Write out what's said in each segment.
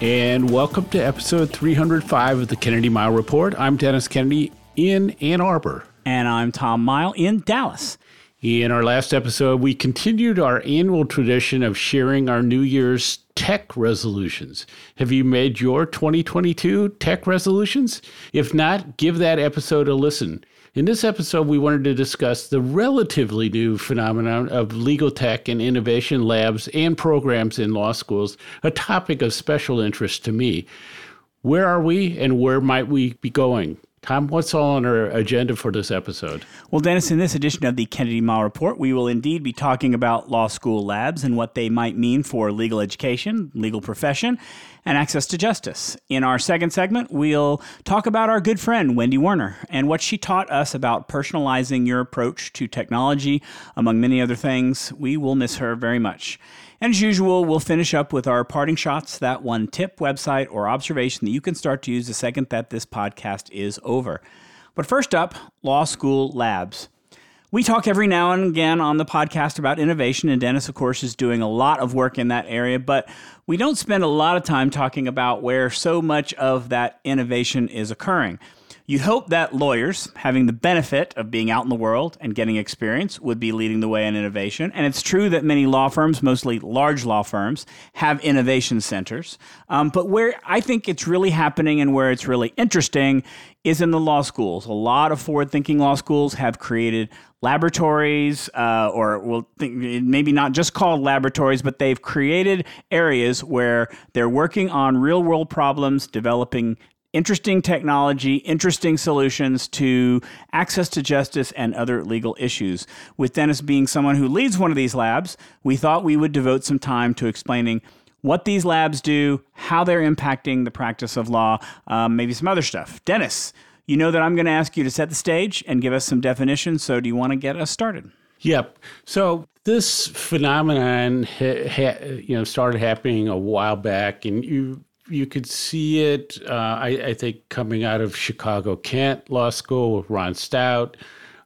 And welcome to episode 305 of the Kennedy Mighell Report. I'm Dennis Kennedy in Ann Arbor. And I'm Tom Mighell in Dallas. In our last episode, we continued our annual tradition of sharing our New Year's tech resolutions. Have you made your 2022 tech resolutions? If not, give that episode a listen. In this episode, we wanted to discuss the relatively new phenomenon of legal tech and innovation labs and programs in law schools, a topic of special interest to me. Where are we and where might we be going? Tom, what's all on our agenda for this episode? Well, Dennis, in this edition of the Kennedy Mighell Report, we will indeed be talking about law school labs and what they might mean for legal education, legal profession, and access to justice. In our second segment, we'll talk about our good friend, Wendy Werner, and what she taught us about personalizing your approach to technology, among many other things. We will miss her very much. And as usual, we'll finish up with our parting shots, that one tip, website, or observation that you can start to use the second that this podcast is over. But first up, law school labs. We talk every now and again on the podcast about innovation, and Dennis, of course, is doing a lot of work in that area, but we don't spend a lot of time talking about where so much of that innovation is occurring. You'd hope that lawyers, having the benefit of being out in the world and getting experience, would be leading the way in innovation. And it's true that many law firms, mostly large law firms, have innovation centers. Um, but where I think it's really happening and where it's really interesting is in the law schools. A lot of forward thinking law schools have created laboratories, uh, or maybe not just called laboratories, but they've created areas where they're working on real world problems, developing interesting technology, interesting solutions to access to justice and other legal issues. With Dennis being someone who leads one of these labs, we thought we would devote some time to explaining what these labs do, how they're impacting the practice of law, um, maybe some other stuff. Dennis, you know that I'm going to ask you to set the stage and give us some definitions. So, do you want to get us started? Yep. So this phenomenon, ha- ha- you know, started happening a while back, and you you could see it, uh, I, I, think, coming out of Chicago Kent Law School with Ron Staudt,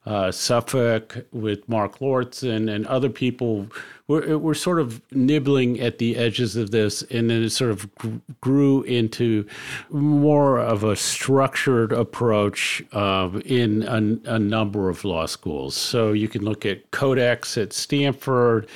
uh, Suffolk with Marc Lauritsen, and other people were, were sort of nibbling at the edges of this. And then it sort of grew into more of a structured approach uh, in a, a number of law schools. So you can look at Codex at Stanford.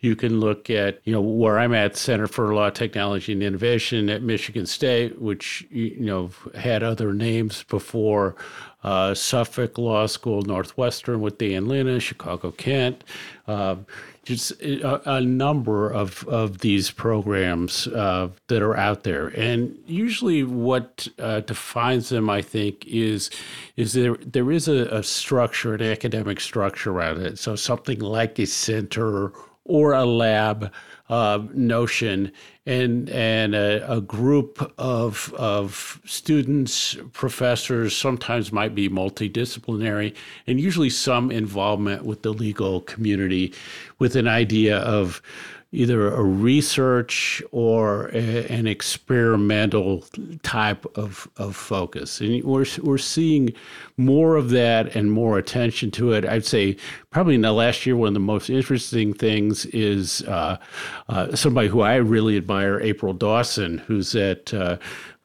You can look at, you know, where I'm at, Center for Law, Technology, and Innovation at Michigan State, which, you know, had other names before uh, Suffolk Law School, Northwestern with Dan Linna, Chicago Kent. Uh, just a, a, number of, of these programs uh, that are out there. And usually, what uh, defines them, I think, is is there there is a, a structure, an academic structure around it. So something like a center or a lab uh, notion. And and a, a, group of of students professors sometimes might be multidisciplinary and usually some involvement with the legal community with an idea of either a research or a, an experimental type of, of focus. And we're, we're seeing more of that and more attention to it. I'd say probably in the last year, one of the most interesting things is uh, uh, somebody who I really admire, April Dawson, who's at uh,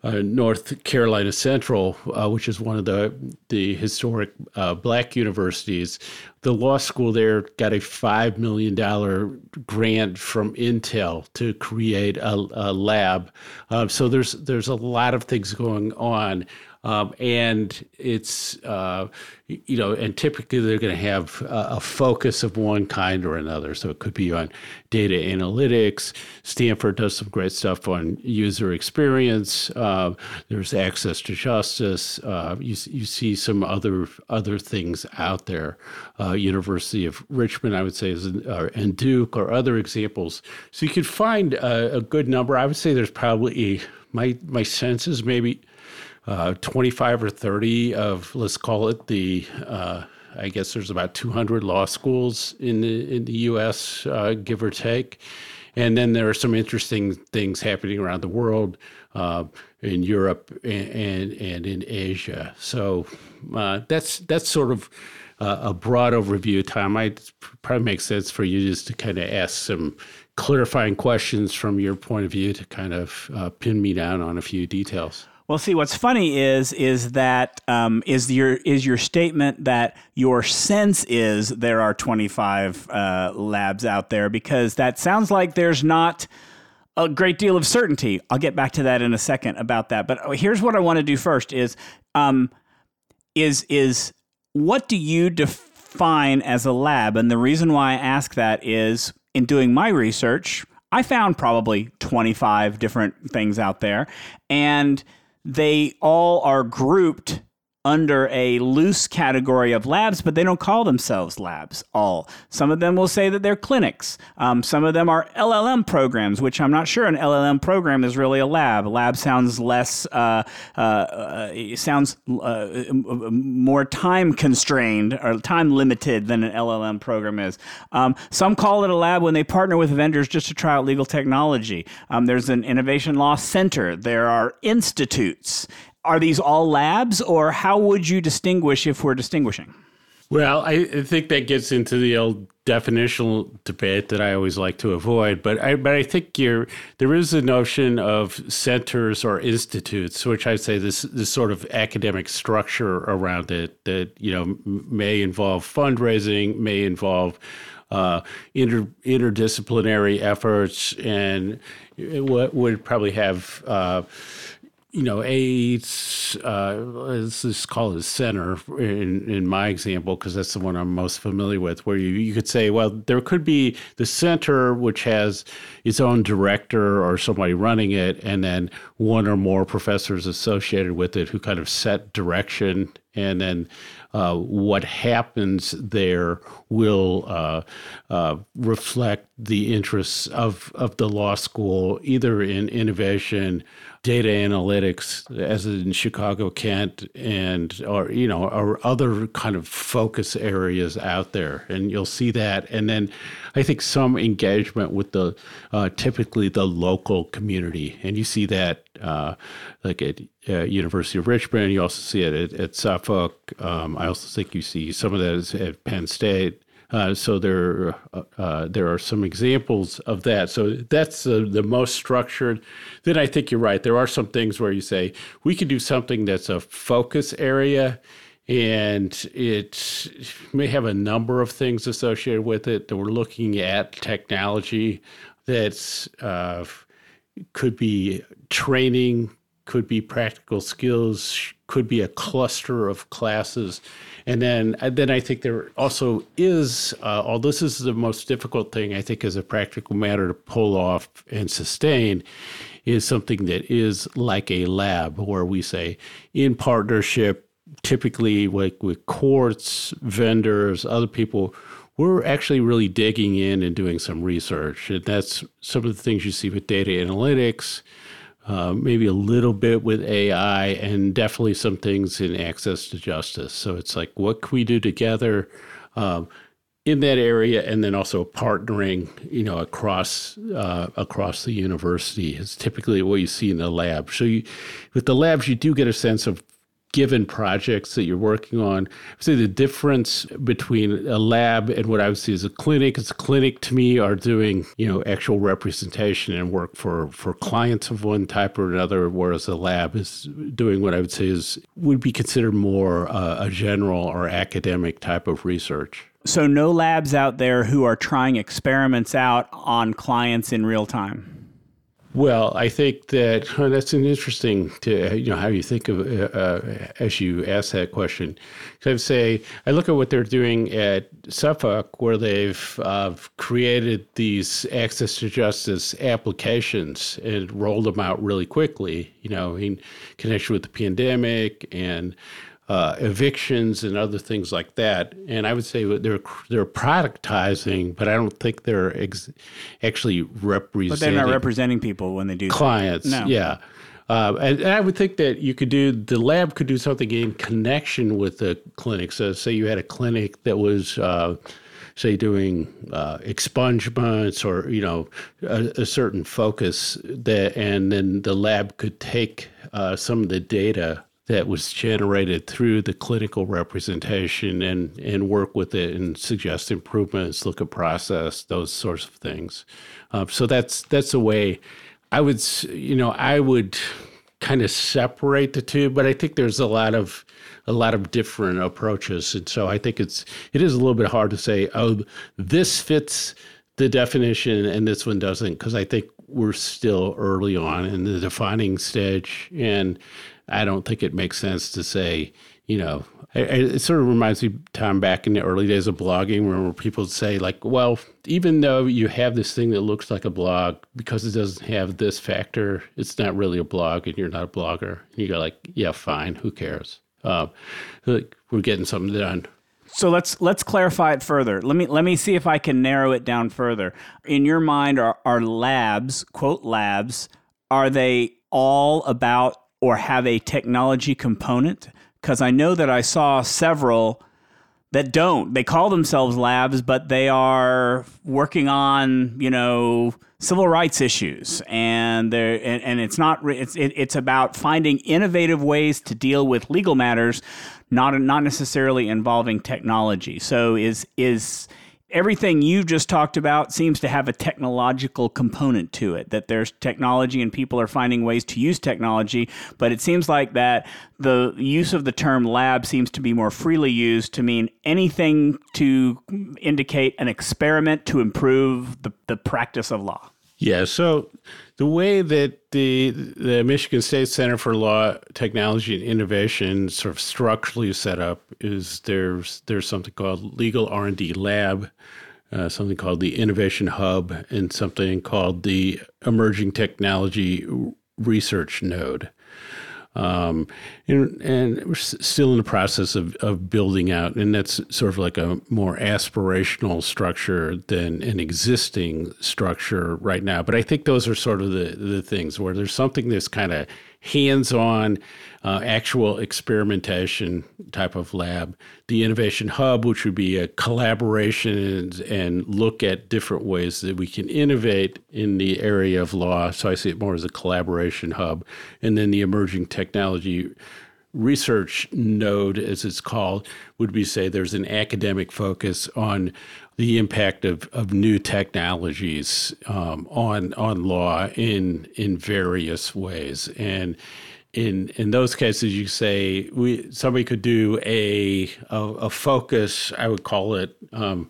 uh, North Carolina Central, uh, which is one of the the historic uh, black universities. The law school there got a five million dollar grant from Intel to create a, a lab. Uh, so there's there's a lot of things going on. Um, and it's uh, you know, and typically they're going to have a, a, focus of one kind or another. So it could be on data analytics. Stanford does some great stuff on user experience. Uh, there's access to justice. Uh, you you see some other other things out there. Uh, University of Richmond, I would say, is and Duke or other examples. So you could find a, a good number. I would say there's probably my my sense is maybe uh, 25 or 30 of, let's call it the, uh, I guess there's about 200 law schools in the, in the US, uh, give or take. And then there are some interesting things happening around the world, uh, in Europe and, and, and in Asia. So uh, that's that's sort of a broad overview. Tom, it probably makes sense for you just to kind of ask some clarifying questions from your point of view to kind of pin me down on a few details. Well, see, what's funny is is that um, is your is your statement that your sense is there are 25 uh, labs out there because that sounds like there's not a great deal of certainty. I'll get back to that in a second about that. But here's what I want to do first: is um, is is what do you define as a lab? And the reason why I ask that is in doing my research, I found probably 25 different things out there, and they all are grouped under a loose category of labs, but they don't call themselves labs all. Some of them will say that they're clinics. Um, some of them are LLM programs, which I'm not sure an LLM program is really a lab. Lab sounds less, uh, uh, uh, sounds uh, more time constrained or time limited than an LLM program is. Um, some call it a lab when they partner with vendors just to try out legal technology. Um, there's an innovation law center. There are institutes are these all labs, or how would you distinguish if we're distinguishing? Well, I think that gets into the old definitional debate that I always like to avoid. But I, but I think you're, there is a notion of centers or institutes, which I'd say this this sort of academic structure around it that you know may involve fundraising, may involve uh, inter, interdisciplinary efforts, and what would probably have. Uh, you know, a uh, let's just call it a center in, in my example, because that's the one I'm most familiar with, where you, you could say, well, there could be the center, which has its own director or somebody running it, and then one or more professors associated with it who kind of set direction. And then uh, what happens there will uh, uh, reflect the interests of, of the law school, either in innovation data analytics as in Chicago Kent and or you know or other kind of focus areas out there. And you'll see that. And then I think some engagement with the uh, typically the local community. And you see that uh, like at uh, University of Richmond. You also see it at, at Suffolk. Um, I also think you see some of that at Penn State uh, so there, uh, uh, there are some examples of that. So that's the most structured. Then I think you're right. There are some things where you say we can do something that's a focus area, and it may have a number of things associated with it. That we're looking at technology that's uh, could be training, could be practical skills, could be a cluster of classes and then, uh, then I think there also is, uh, although this is the most difficult thing, I think, as a practical matter to pull off and sustain, is something that is like a lab where we say, in partnership, typically like with courts, vendors, other people, we're actually really digging in and doing some research. And that's some of the things you see with data analytics uh, maybe a little bit with AI, and definitely some things in access to justice. So it's like, what can we do together um, in that area, and then also partnering, you know, across uh, across the university is typically what you see in the lab. So you, with the labs, you do get a sense of given projects that you're working on. say the difference between a lab and what I would see as a clinic is a clinic to me are doing, you know, actual representation and work for, for clients of one type or another, whereas a lab is doing what I would say is would be considered more uh, a general or academic type of research. So no labs out there who are trying experiments out on clients in real time. Well, I think that that's an interesting to you know how you think of uh, uh, as you ask that question. I would say I look at what they're doing at Suffolk, where they've uh, created these access to justice applications and rolled them out really quickly. You know, in connection with the pandemic and uh, evictions and other things like that. And I would say they're they're productizing, but I don't think they're ex- actually representing. But they're not representing people when they do clients. That. No. Yeah. Uh, and, and, I would think that you could do the lab could do something in connection with the clinic. So, say you had a clinic that was, uh, say, doing uh, expungements or you know a, a, certain focus that, and then the lab could take uh, some of the data that was generated through the clinical representation and and work with it and suggest improvements, look at process, those sorts of things. Uh, so that's that's a way I would, you know, I would kind of separate the two, but I think there's a lot of a lot of different approaches, and so I think it's it is a little bit hard to say, oh, this fits the definition and this one doesn't, because I think we're still early on in the defining stage, and I don't think it makes sense to say, you know, it, sort of reminds me time back in the early days of blogging where people say like well even though you have this thing that looks like a blog because it doesn't have this factor it's not really a blog and you're not a blogger and you go like yeah fine who cares uh, we're getting something done so let's let's clarify it further. Let me let me see if I can narrow it down further. In your mind, are, are labs quote labs? Are they all about or have a technology component? because I know that I saw several that don't. They call themselves labs, but they are working on, you know, civil rights issues, and they and, and it's not. It's it, it's about finding innovative ways to deal with legal matters, not not necessarily involving technology. So is is everything you've just talked about seems to have a technological component to it that there's technology and people are finding ways to use technology but it seems like that the use of the term lab seems to be more freely used to mean anything to indicate an experiment to improve the, the practice of law yeah so the way that the the Michigan State Center for Law, Technology and Innovation sort of structurally set up is there's there's something called Legal R and D Lab, uh, something called the Innovation Hub, and something called the Emerging Technology Research Node. Um, and, and, we're still in the process of, of building out, and that's sort of like a more aspirational structure than an existing structure right now. But I think those are sort of the, the things where there's something that's kind of hands on, uh, actual experimentation type of lab. The Innovation Hub, which would be a collaboration and, and, look at different ways that we can innovate in the area of law. So I see it more as a collaboration hub. And then the Emerging Technology Research Node, as it's called, would be say there's an academic focus on the impact of, of new technologies um, on on law in in various ways. And in in those cases you say we somebody could do a a, a focus I would call it um,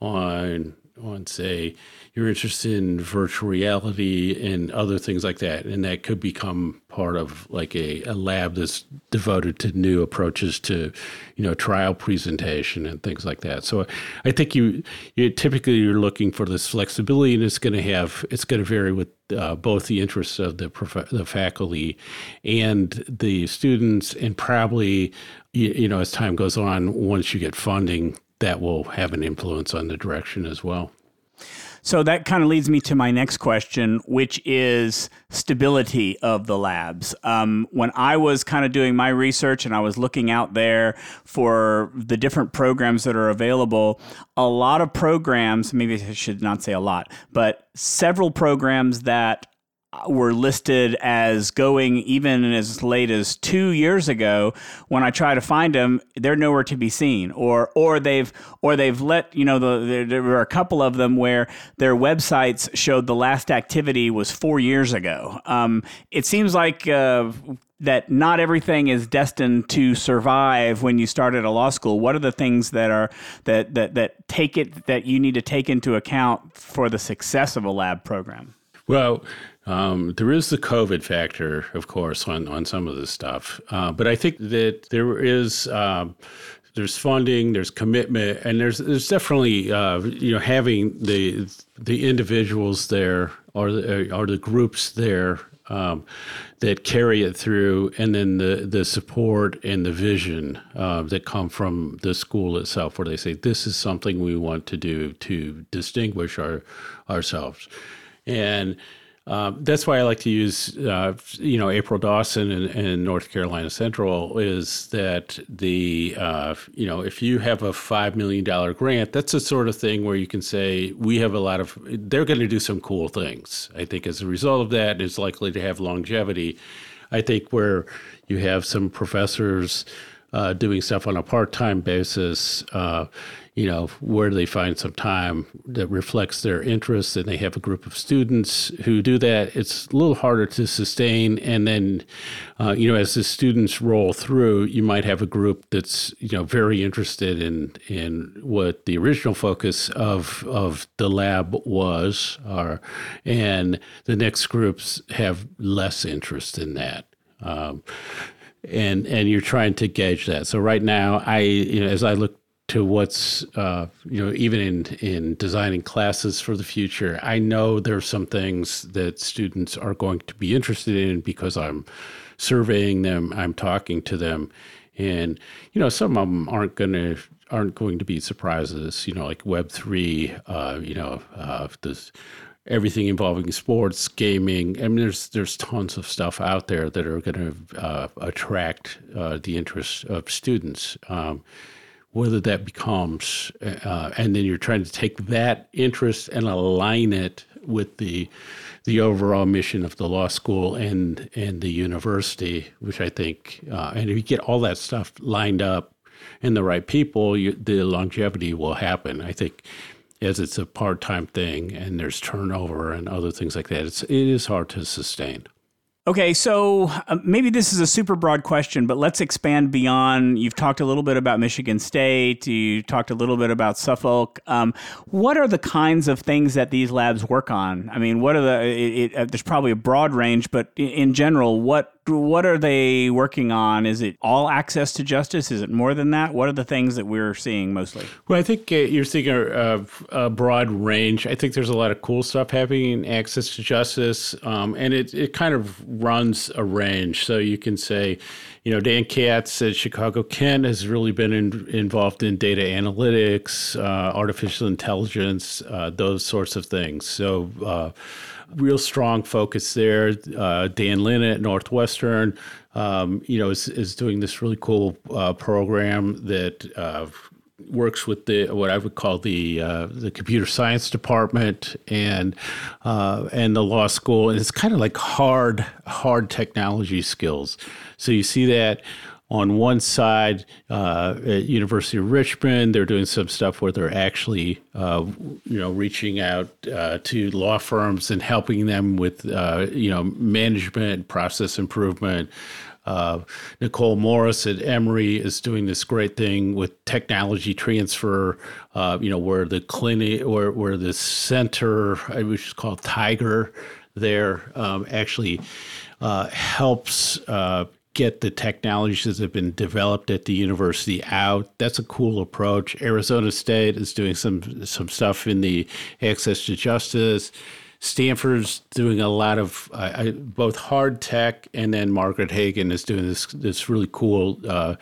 on on say you're interested in virtual reality and other things like that. And that could become part of like a, a lab that's devoted to new approaches to, you know, trial presentation and things like that. So I think you, you typically you're looking for this flexibility and it's going to have, it's going to vary with uh, both the interests of the, prof- the faculty and the students and probably, you, you know, as time goes on, once you get funding, that will have an influence on the direction as well. So that kind of leads me to my next question, which is stability of the labs. Um, when I was kind of doing my research and I was looking out there for the different programs that are available, a lot of programs, maybe I should not say a lot, but several programs that were listed as going even as late as two years ago. When I try to find them, they're nowhere to be seen, or or they've or they've let you know the, there, there were a couple of them where their websites showed the last activity was four years ago. Um, it seems like. Uh, that not everything is destined to survive when you start at a law school. What are the things that are that that that take it that you need to take into account for the success of a lab program? Well, um, there is the COVID factor, of course, on, on some of this stuff. Uh, but I think that there is um, there's funding, there's commitment, and there's there's definitely uh, you know having the the individuals there or the, or the groups there um, that carry it through, and then the the support and the vision uh, that come from the school itself, where they say this is something we want to do to distinguish our ourselves, and um, that's why I like to use, uh, you know, April Dawson and, and, North Carolina Central is that the, uh, you know, if you have a $5 million grant, that's the sort of thing where you can say, we have a lot of, they're going to do some cool things. I think as a result of that, it's likely to have longevity. I think where you have some professors uh, doing stuff on a part time basis, uh, you know, where do they find some time that reflects their interests and they have a group of students who do that, it's a little harder to sustain. And then, uh, you know, as the students roll through, you might have a group that's, you know, very interested in in what the original focus of of the lab was, or, and the next groups have less interest in that. Um, and and you're trying to gauge that. So right now, I you know as I look to what's uh, you know even in in designing classes for the future. I know there are some things that students are going to be interested in because i'm surveying them i'm talking to them and you know some of them aren't going to aren't going to be surprises you know like web 3 uh, you know uh, this everything involving sports gaming. I mean there's there's tons of stuff out there that are going to uh, attract uh, the interest of students. Um, whether that becomes, uh, and then you're trying to take that interest and align it with the the overall mission of the law school and and the university, which I think, uh, and if you get all that stuff lined up and the right people, you, the longevity will happen. I think as it's a part time thing and there's turnover and other things like that, it's it is hard to sustain. Okay, so uh, maybe this is a super broad question, but let's expand beyond. You've talked a little bit about Michigan State. You talked a little bit about Suffolk. Um, what are the kinds of things that these labs work on? I mean, what are the? It, it, uh, there's probably a broad range, but in, in general, what what are they working on? Is it all access to justice? Is it more than that? What are the things that we're seeing mostly? Well, I think uh, you're seeing a, a, broad range. I think there's a lot of cool stuff happening in access to justice, um, and it, it kind of runs a range. So you can say, you know, Dan Katz at Chicago Kent has really been in, involved in data analytics, uh, artificial intelligence, uh, those sorts of things. So, uh, real strong focus there. Uh, Dan Linna at Northwestern, um, you know, is, is doing this really cool uh, program that uh, works with the what I would call the uh, the computer science department and uh, and the law school, and it's kind of like hard hard technology skills. So you see that on one side uh, at University of Richmond, they're doing some stuff where they're actually, uh, you know, reaching out uh, to law firms and helping them with, uh, you know, management, process improvement. Uh, Nicole Morris at Emory is doing this great thing with technology transfer. Uh, you know, where the clinic, or where the center, which is called Tiger, there um, actually helps get the technologies that have been developed at the university out. That's a cool approach. Arizona State is doing some some stuff in the access to justice. Stanford's doing a lot of uh, both hard tech, and then Margaret Hagan is doing this this really cool, uh,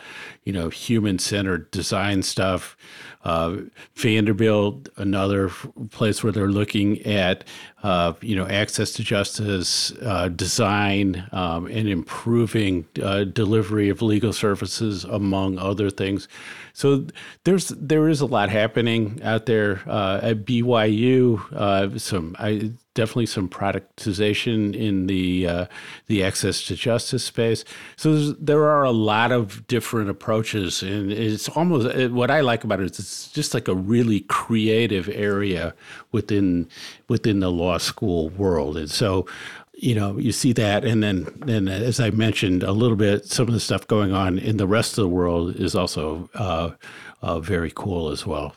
you know, human centered design stuff. Uh, Vanderbilt, another place where they're looking at, uh, you know, access to justice, uh, design, um, and improving uh, delivery of legal services, among other things. So there's there is a lot happening out there uh, at BYU. Uh, some I definitely some productization in the uh, the access to justice space. So there are a lot of different approaches, and it's almost what I like about it is it's just like a really creative area within within the law school world, and so you know, you see that, and then, then as I mentioned a little bit, some of the stuff going on in the rest of the world is also uh, uh, very cool as well.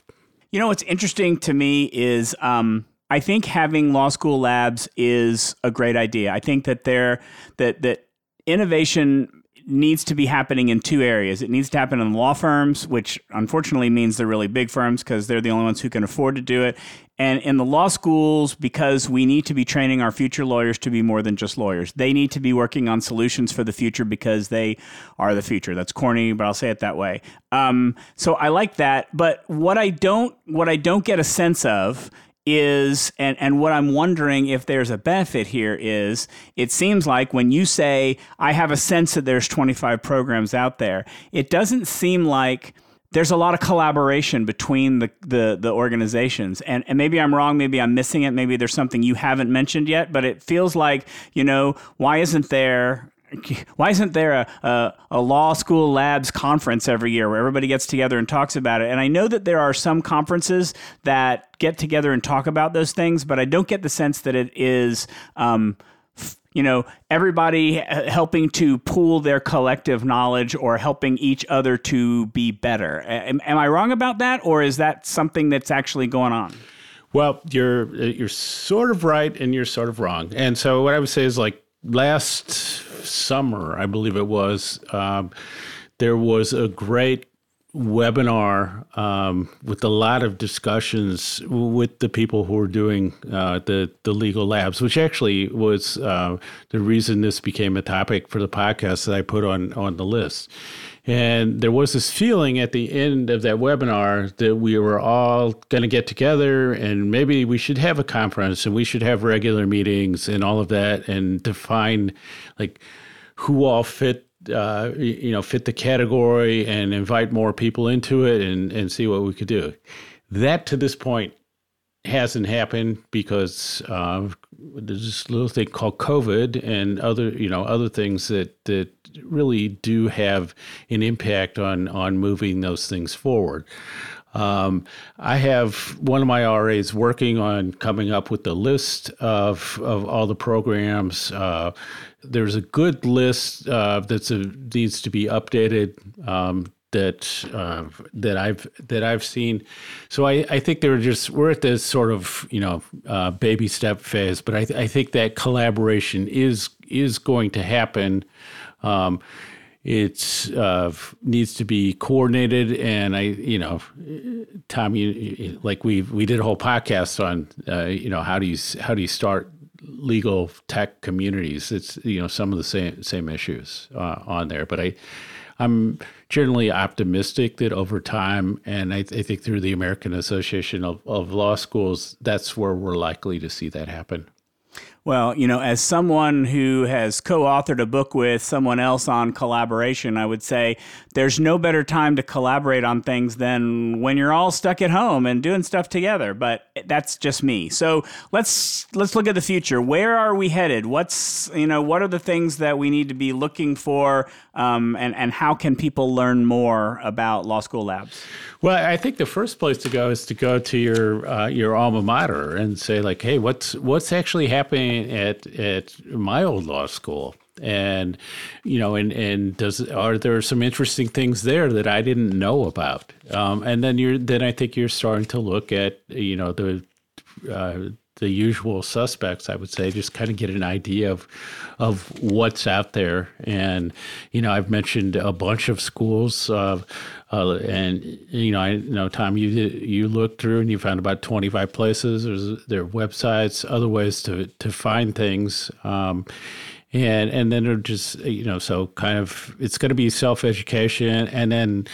You know, what's interesting to me is um, I think having law school labs is a great idea. I think that there that that innovation needs to be happening in two areas. It needs to happen in law firms, which unfortunately means they're really big firms because they're the only ones who can afford to do it. And in the law schools, because we need to be training our future lawyers to be more than just lawyers. They need to be working on solutions for the future because they are the future. That's corny, but I'll say it that way. Um, so I like that. But what I don't, what I don't get a sense of is and and what I'm wondering if there's a benefit here is it seems like when you say I have a sense that there's 25 programs out there, it doesn't seem like there's a lot of collaboration between the, the, the organizations. And, and maybe I'm wrong, maybe I'm missing it, maybe there's something you haven't mentioned yet, but it feels like, you know, why isn't there why isn't there a, a, a, law school labs conference every year where everybody gets together and talks about it? And I know that there are some conferences that get together and talk about those things, but I don't get the sense that it is. Um, you know, everybody helping to pool their collective knowledge or helping each other to be better. Am, am I wrong about that, or is that something that's actually going on? Well, you're you're sort of right and you're sort of wrong. And so what I would say is like last summer, I believe it was, um, there was a great webinar um, with a lot of discussions with the people who were doing uh, the the legal labs, which actually was uh, the reason this became a topic for the podcast that I put on on the list. And there was this feeling at the end of that webinar that we were all going to get together and maybe we should have a conference and we should have regular meetings and all of that and define like who all fit uh, you know fit the category and invite more people into it and and see what we could do. That to this point hasn't happened because uh, there's this little thing called COVID and other you know other things that that really do have an impact on on moving those things forward. Um, I have one of my RAs working on coming up with the list of, of all the programs. Uh, there's a good list uh, that needs to be updated um, that uh, that I've that I've seen. So I, I think they're just we're at this sort of you know uh, baby step phase, but I, I think that collaboration is is going to happen. Um, it uh, needs to be coordinated, and I, you know, Tom, you like we we did a whole podcast on, uh, you know, how do you how do you start legal tech communities? It's you know some of the same same issues uh, on there, but I. I'm generally optimistic that over time, and I, th- I think through the American Association of, of Law Schools, that's where we're likely to see that happen. Well, you know, as someone who has co authored a book with someone else on collaboration, I would say there's no better time to collaborate on things than when you're all stuck at home and doing stuff together. But that's just me. So let's let's look at the future. Where are we headed? What's you know, what are the things that we need to be looking for um, and, and how can people learn more about Law School Labs? Well, I think the first place to go is to go to your uh, your alma mater and say like, hey, what's what's actually happening at at my old law school? and you know and and does are there some interesting things there that I didn't know about um, and then you're then I think you're starting to look at you know the uh, the usual suspects, I would say, just kind of get an idea of of what's out there. And you know, I've mentioned a bunch of schools, uh, uh, and you know, I know Tom, you you looked through and you found about twenty five places. There's their websites, other ways to to find things. Um, and and then just you know so kind of it's going to be self education and then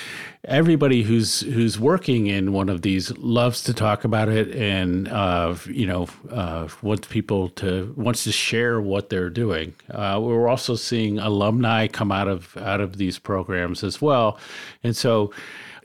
everybody who's who's working in one of these loves to talk about it and uh, you know uh, wants people to wants to share what they're doing. Uh, we're also seeing alumni come out of out of these programs as well, and so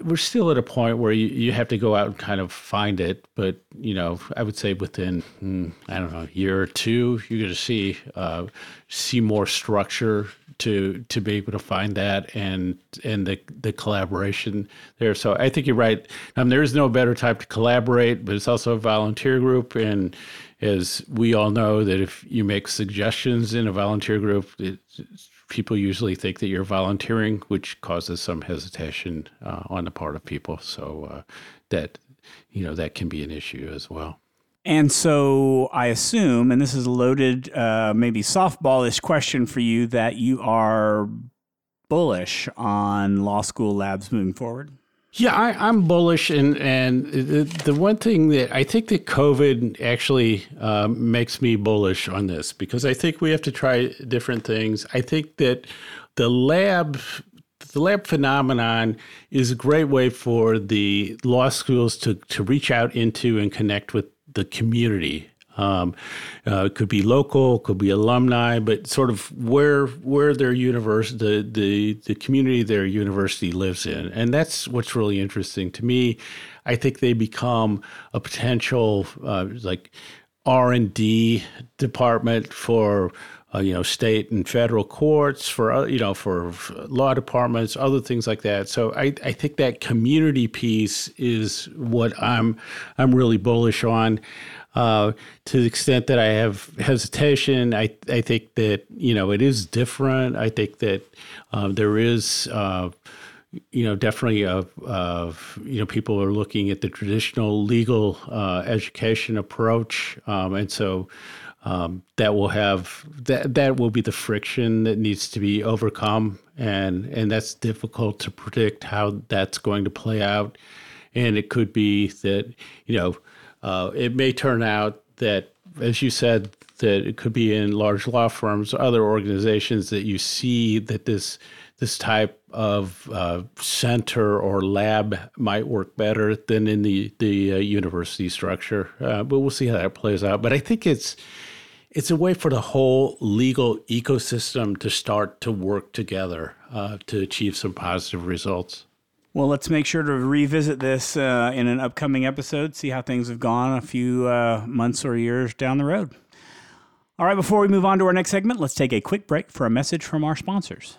we're still at a point where you, you have to go out and kind of find it. But, you know, I would say within, hmm, I don't know, a year or two, you're going to see uh, see more structure to to be able to find that and and the the collaboration there. So I think you're right. Um, there is no better time to collaborate, but it's also a volunteer group and as we all know that if you make suggestions in a volunteer group, it's people usually think that you're volunteering, which causes some hesitation uh, on the part of people. So uh, that you know that can be an issue as well. And so I assume, and this is a loaded, uh, maybe softballish question for you, that you are bullish on law school labs moving forward. Yeah, I, am bullish, and and the, the, one thing that I think that COVID actually uh, makes me bullish on this because I think we have to try different things. I think that the lab the lab phenomenon is a great way for the law schools to, to reach out into and connect with the community. Um, uh, it could be local, could be alumni, but sort of where where their university, the, the the community their university lives in, and that's what's really interesting to me. I think they become a potential uh, like R and D department for uh, you know state and federal courts for uh, you know for law departments, other things like that. So I, I think that community piece is what I'm I'm really bullish on. Uh, to the extent that I have hesitation, I I think that you know it is different. I think that uh, there is. Uh, you know, definitely, uh, uh, you know, people are looking at the traditional legal education approach, um, and so um, that will have that that will be the friction that needs to be overcome, and and that's difficult to predict how that's going to play out, and it could be that you know uh, it may turn out that, as you said, that it could be in large law firms, or other organizations that you see that this this type of uh, center or lab might work better than in the the uh, university structure. Uh, but we'll see how that plays out. But I think it's it's a way for the whole legal ecosystem to start to work together uh, to achieve some positive results. Well, let's make sure to revisit this uh, in an upcoming episode, see how things have gone a few uh, months or years down the road. All right, before we move on to our next segment, let's take a quick break for a message from our sponsors.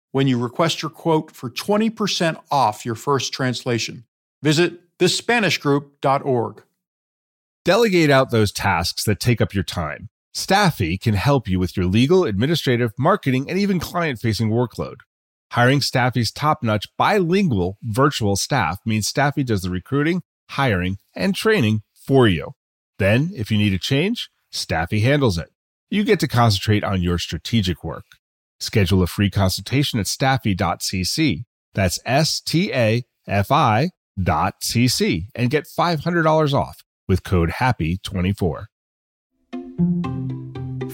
when you request your quote for 20% off your first translation. Visit thespanishgroup.org. Delegate out those tasks that take up your time. Staffi can help you with your legal, administrative, marketing, and even client facing workload. Hiring Staffi's top notch bilingual virtual staff means Staffi does the recruiting, hiring, and training for you. Then, if you need a change, Staffi handles it. You get to concentrate on your strategic work. Schedule a free consultation at staffi.cc. That's S T A F I dot cc and get $500 off with code HAPPY24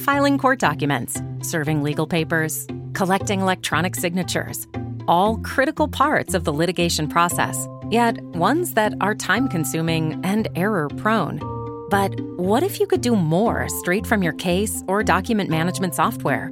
filing court documents, serving legal papers, collecting electronic signatures, all critical parts of the litigation process, yet ones that are time consuming and error prone. But what if you could do more straight from your case or document management software?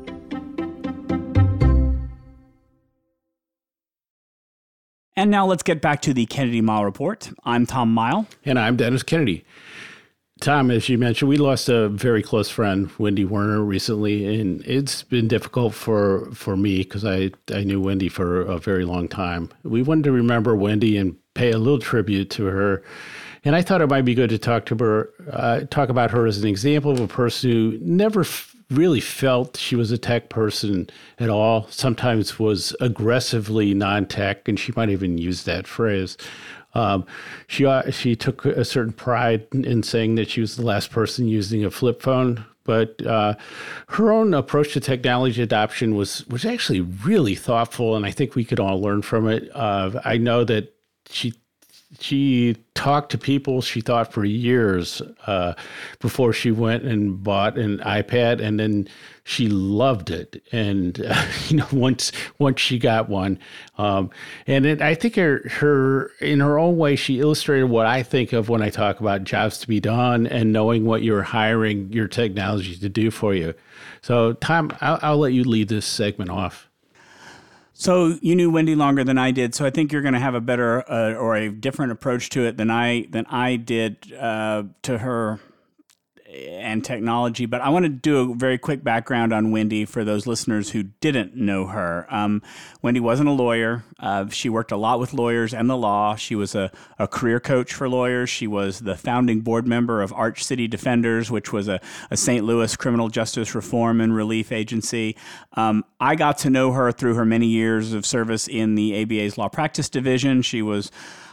And now let's get back to the Kennedy Mighell Report. I'm Tom Mighell. And I'm Dennis Kennedy. Tom, as you mentioned, we lost a very close friend, Wendy Werner, recently, and it's been difficult for for me because I I knew Wendy for a very long time. We wanted to remember Wendy and pay a little tribute to her, and I thought it might be good to talk to her, uh, talk about her as an example of a person who never really felt she was a tech person at all. Sometimes was aggressively non-tech, and she might even use that phrase. Um, she uh, she took a certain pride in saying that she was the last person using a flip phone, but uh, her own approach to technology adoption was was actually really thoughtful, and I think we could all learn from it. Uh, I know that she she talked to people she thought for years uh, before she went and bought an iPad, and then she loved it. And uh, you know, once once she got one, um, and it, I think her her in her own way, she illustrated what I think of when I talk about jobs to be done and knowing what you're hiring your technology to do for you. So, Tom, I'll, I'll let you lead this segment off. So you knew Wendy longer than I did, so I think you're going to have a better uh, or a different approach to it than I than I did uh, to her. And technology. But I want to do a very quick background on Wendy for those listeners who didn't know her. Um, Wendy wasn't a lawyer. Uh, she worked a lot with lawyers and the law. She was a, a career coach for lawyers. She was the founding board member of Arch City Defenders, which was a, a St. Louis criminal justice reform and relief agency. Um, I got to know her through her many years of service in the ABA's law practice division. She was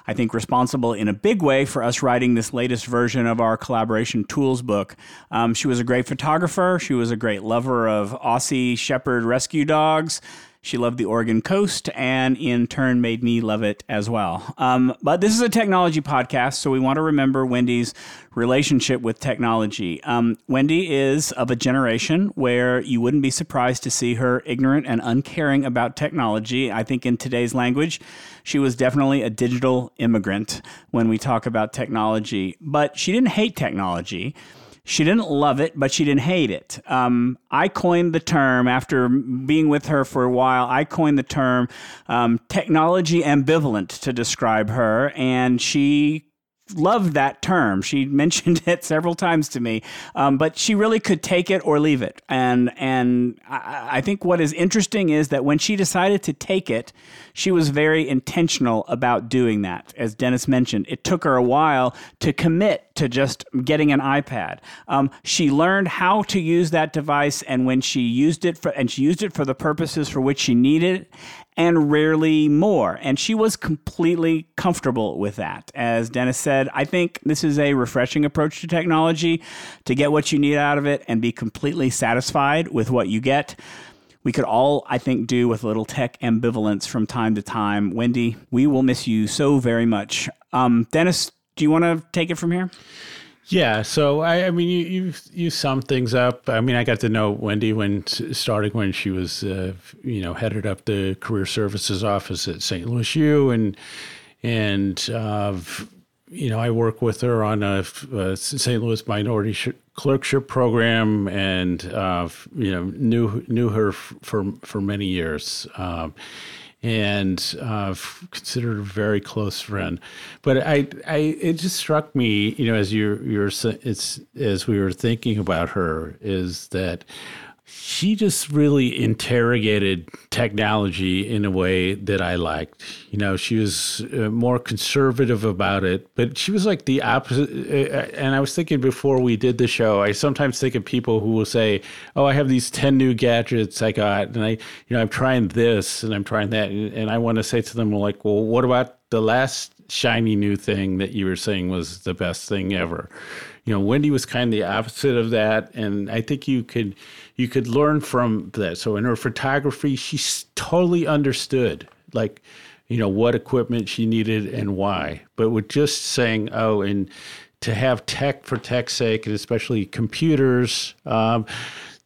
I think, responsible in a big way for us writing this latest version of our collaboration tools book. Um, she was a great photographer. She was a great lover of Aussie Shepherd rescue dogs. She loved the Oregon coast and in turn made me love it as well. Um, but this is a technology podcast, so we want to remember Wendy's relationship with technology. Um, Wendy is of a generation where you wouldn't be surprised to see her ignorant and uncaring about technology. I think in today's language, she was definitely a digital immigrant when we talk about technology, but she didn't hate technology. She didn't love it, but she didn't hate it. Um, I coined the term after being with her for a while. I coined the term um, technology ambivalent to describe her, and she loved that term. She mentioned it several times to me, um, but she really could take it or leave it. And and I, I, think what is interesting is that when she decided to take it, she was very intentional about doing that. As Dennis mentioned, it took her a while to commit to just getting an iPad. Um, she learned how to use that device, and when she used it for and she used it for the purposes for which she needed and rarely more. And she was completely comfortable with that. As Dennis said, I think this is a refreshing approach to technology to get what you need out of it and be completely satisfied with what you get. We could all, I think, do with a little tech ambivalence from time to time. Wendy, we will miss you so very much. Um, Dennis, do you want to take it from here? Yeah, so I, I mean, you, you you sum things up. I mean, I got to know Wendy when starting when she was, uh, you know, headed up the career services office at St. Louis U, and and uh, you know, I work with her on a, a St. Louis minority sh- clerkship program, and uh, you know, knew knew her f- for for many years. Um, and uh, considered a very close friend. But I, I, it just struck me, you know, as you, you're, it's as we were thinking about her, is that she just really interrogated technology in a way that I liked. You know, she was uh, more conservative about it, but she was like the opposite. Uh, and I was thinking before we did the show, I sometimes think of people who will say, "Oh, I have these ten new gadgets I got, and I, you know, I'm trying this and I'm trying that," and, and I want to say to them, "Well, like, well, what about the last shiny new thing that you were saying was the best thing ever?" You know, Wendy was kind of the opposite of that, and I think you could you could learn from that. So in her photography, she totally understood like you know what equipment she needed and why. But with just saying, oh, and to have tech for tech's sake, and especially computers. Um,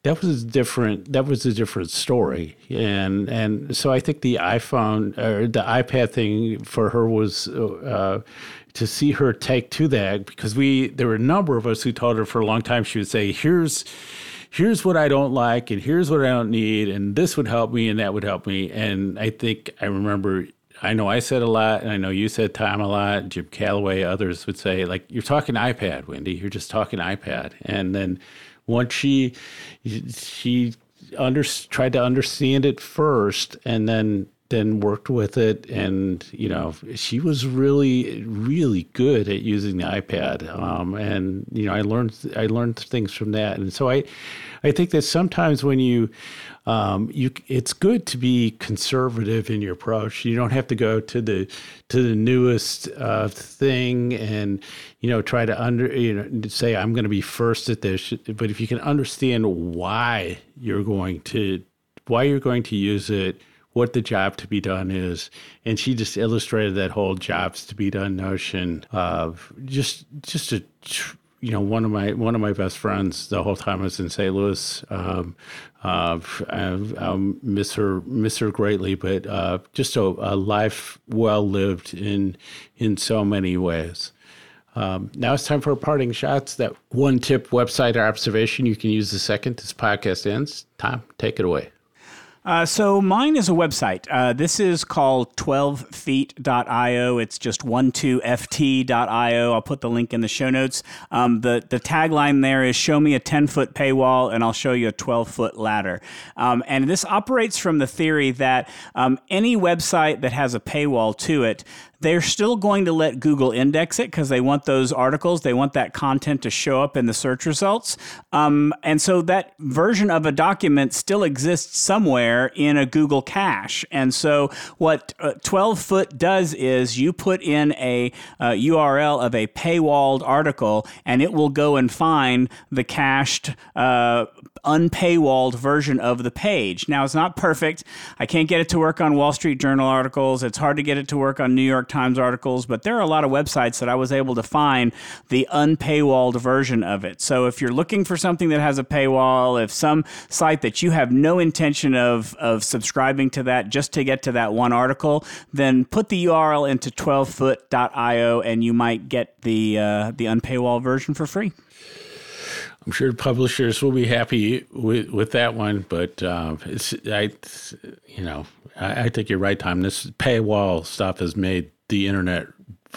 that was different. That was a different story, and and so I think the iPhone or the iPad thing for her was uh, to see her take to that because we there were a number of us who told her for a long time she would say, "Here's here's what I don't like and here's what I don't need and this would help me and that would help me. And I think I remember I know I said a lot and I know you said Tom a lot, Jim Calloway, others would say, like, you're talking iPad, Wendy. You're just talking iPad. And then once she she under, tried to understand it first and then then worked with it. And you know she was really really good at using the ipad. Um, and you know i learned i learned things from that. And so i i think that sometimes when you um, you it's good to be conservative in your approach. You don't have to go to the to the newest uh, thing and you know try to under you know say i'm going to be first at this. But if you can understand why you're going to why you're going to use it what the job to be done is. And she just illustrated that whole jobs to be done notion of just just a you know one of my one of my best friends the whole time I was in St. Louis. Um, uh, I, I'll miss her miss her greatly, but uh, just a, a, life well lived in in so many ways. Um, now it's time for parting shots. That one tip, website, or observation you can use the second this podcast ends. Tom, take it away. Uh, so mine is a website. Uh, this is called 12feet.io. It's just 12ft.io. I'll put the link in the show notes. Um, the, the tagline there is show me a 10 foot paywall and I'll show you a 12 foot ladder. Um, and this operates from the theory that um, any website that has a paywall to it they're still going to let Google index it because they want those articles, they want that content to show up in the search results. Um, and so that version of a document still exists somewhere in a Google cache. And so what uh, 12 foot does is you put in a uh, URL of a paywalled article and it will go and find the cached uh, unpaywalled version of the page. Now, it's not perfect. I can't get it to work on Wall Street Journal articles. It's hard to get it to work on New York Times articles, but there are a lot of websites that I was able to find the unpaywalled version of it. So if you're looking for something that has a paywall, if some site that you have no intention of, of subscribing to that just to get to that one article, then put the URL into 12foot.io and you might get the, uh, the unpaywall version for free. I'm sure publishers will be happy with, with that one, but uh, it's I, you know, I, I, think you're right, Tom. This paywall stuff has made the internet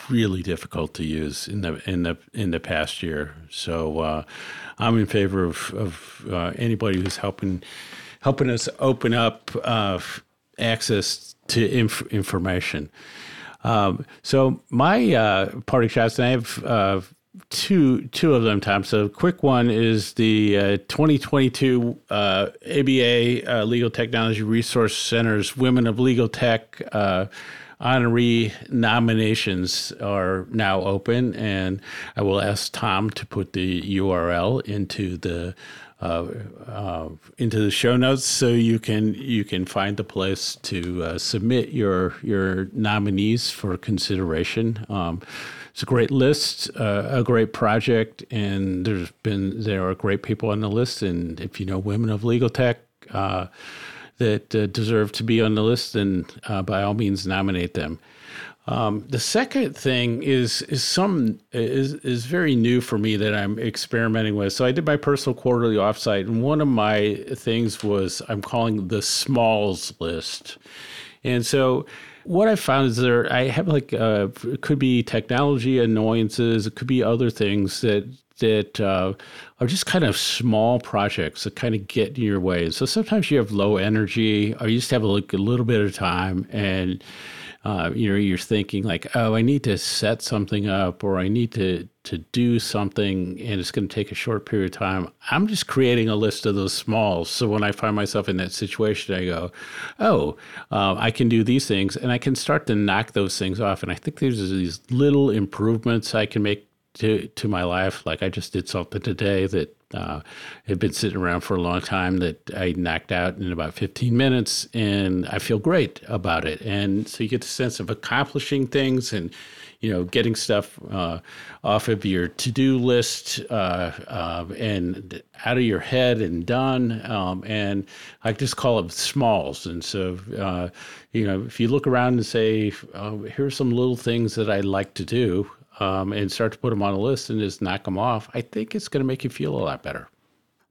really difficult to use in the in the in the past year. So uh, I'm in favor of of uh, anybody who's helping helping us open up uh, access to inf- information. Um, so my uh, party shots, and I have uh, two two of them, Tom. So, quick one is the uh, 2022 uh, ABA uh, Legal Technology Resource Center's Women of Legal Tech uh, honoree nominations are now open, and I will ask Tom to put the URL into the uh, uh, into the show notes so you can you can find the place to uh, submit your your nominees for consideration. Um, it's a great list, uh, a great project, and there's been there are great people on the list. And if you know women of legal tech uh, that uh, deserve to be on the list, then uh, by all means nominate them. Um, the second thing is is some is is very new for me that I'm experimenting with. So I did my personal quarterly offsite, and one of my things was I'm calling the smalls list, and so what I found is there I have like uh, it could be technology annoyances, it could be other things that that uh, are just kind of small projects that kind of get in your way. So sometimes you have low energy, or you just have like a little bit of time, and uh, you know you're thinking like, oh, I need to set something up, or I need to to do something, and it's going to take a short period of time. I'm just creating a list of those smalls. So when I find myself in that situation, I go, oh, uh, I can do these things, and I can start to knock those things off. And I think there's these little improvements I can make to to my life. Like I just did something today that uh, had been sitting around for a long time that I knocked out in about 15 minutes, and I feel great about it. And so you get the sense of accomplishing things and you know getting stuff uh, off of your to-do list uh, uh, and out of your head and done. Um, and I just call it smalls. And so uh, you know if you look around and say, oh, "Here's some little things that I like to do," um, and start to put them on a list and just knock them off, I think it's going to make you feel a lot better.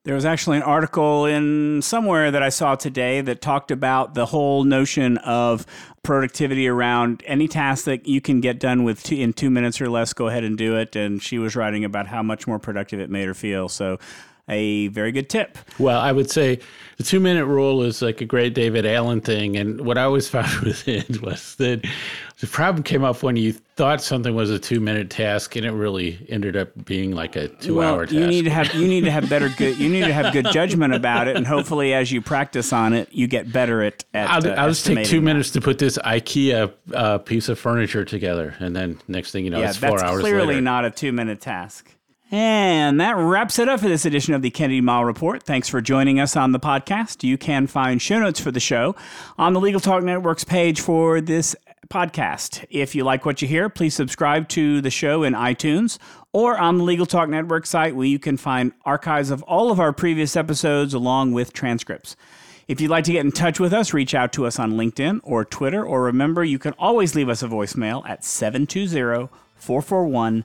There was actually an article in somewhere that I saw today that talked about the whole notion of productivity around any task that you can get done with two, in two minutes or less. Go ahead and do it. And she was writing about how much more productive it made her feel. So a very good tip. Well, I would say the two minute rule is like a great David Allen thing. And what I always found with it was that the problem came up when you thought something was a two minute task and it really ended up being like a two well, hour task. You need to have you need to have better good you need to have good judgment about it and hopefully as you practice on it you get better at, at I'll, uh, I'll just take two that. minutes to put this IKEA uh, piece of furniture together and then next thing you know yeah, it's four that's hours clearly later. not a two minute task. And that wraps it up for this edition of the Kennedy Mighell Report. Thanks for joining us on the podcast. You can find show notes for the show on the Legal Talk Network's page for this podcast. If you like what you hear, please subscribe to the show in iTunes or on the Legal Talk Network site where you can find archives of all of our previous episodes along with transcripts. If you'd like to get in touch with us, reach out to us on LinkedIn or Twitter, or remember, you can always leave us a voicemail at 720 441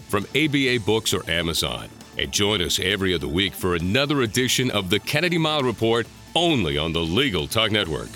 from ABA Books or Amazon. And join us every other week for another edition of the Kennedy Mighell Report only on the Legal Talk Network.